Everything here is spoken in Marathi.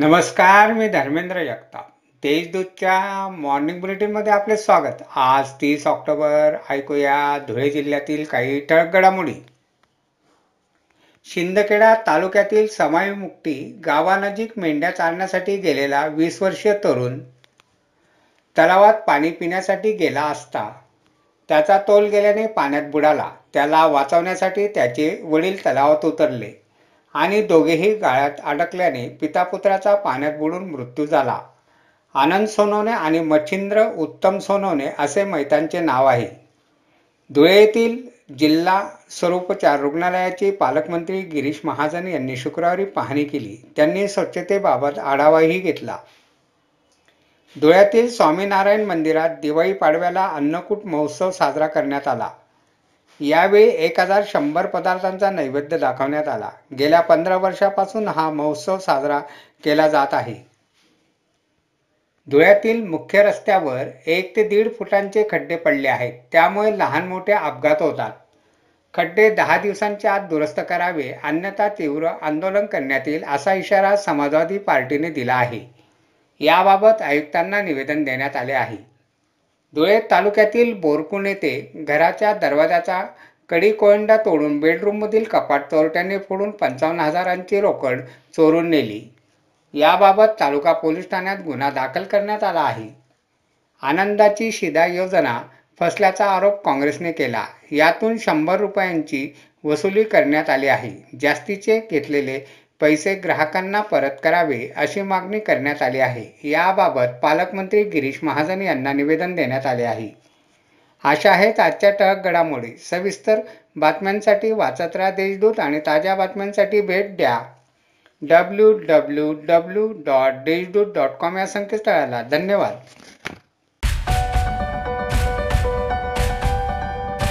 नमस्कार मी धर्मेंद्र जगताप. देशदूतच्या मॉर्निंग बुलेटिनमध्ये आपले स्वागत. आज तीस ऑक्टोबर ऐकूया धुळे जिल्ह्यातील काही ठळक घडामोडी. शिंदखेडा तालुक्यातील समायमुक्ती गावानजीक मेंढ्या चारण्यासाठी गेलेला वीस वर्षीय तरुण तलावात पाणी पिण्यासाठी गेला असता त्याचा तोल गेल्याने पाण्यात बुडाला. त्याला वाचवण्यासाठी त्याचे वडील तलावात उतरले. आणि दोघेही गाळ्यात अडकल्याने पितापुत्राचा पाण्यात बुडून मृत्यू झाला. आनंद सोनवणे आणि मच्छिंद्र उत्तम सोनवणे असे मैतांचे नाव आहे. धुळे येथील जिल्हा स्वरूपचार रुग्णालयाची पालकमंत्री गिरीश महाजन यांनी शुक्रवारी पाहणी केली. त्यांनी स्वच्छतेबाबत आढावाही घेतला. धुळ्यातील स्वामीनारायण मंदिरात दिवाळी पाडव्याला अन्नकूट महोत्सव साजरा करण्यात आला. यावेळी एक हजार शंभर पदार्थांचा नैवेद्य दाखवण्यात आला. गेल्या पंधरा वर्षापासून हा महोत्सव साजरा केला जात आहे. धुळ्यातील मुख्य रस्त्यावर एक ते दीड फुटांचे खड्डे पडले आहेत. त्यामुळे लहान मोठे अपघात होतात. खड्डे दहा दिवसांच्या आत दुरुस्त करावे अन्यथा तीव्र आंदोलन करण्यात येईल असा इशारा समाजवादी पार्टीने दिला आहे. याबाबत आयुक्तांना निवेदन देण्यात आले आहे. धुळे तालुक्यातील बोरकुण येथे घराच्या दरवाजाचा कडी कोयंडा तोडून बेडरूममधील कपाट चोरट्यांनी फोडून पंचावन्न हजारांची रोकड चोरून नेली. याबाबत तालुका पोलीस ठाण्यात गुन्हा दाखल करण्यात आला आहे. आनंदाची शिदा योजना फसल्याचा आरोप काँग्रेसने केला. यातून शंभर रुपयांची वसुली करण्यात आली आहे. जास्तीचे घेतलेले पैसे ग्राहकांना परत करावे अशी मागणी करण्यात आली आहे. याबाबत पालकमंत्री गिरीश महाजन यांना निवेदन देण्यात आले आहे. अशा आहेत आजच्या टळक घडामोडी सविस्तर बातम्यांसाठी वाचत राहा देशदूत आणि ताज्या बातम्यांसाठी भेट द्या. W W W dot Deshdoot dot com या संकेतस्थळाला धन्यवाद.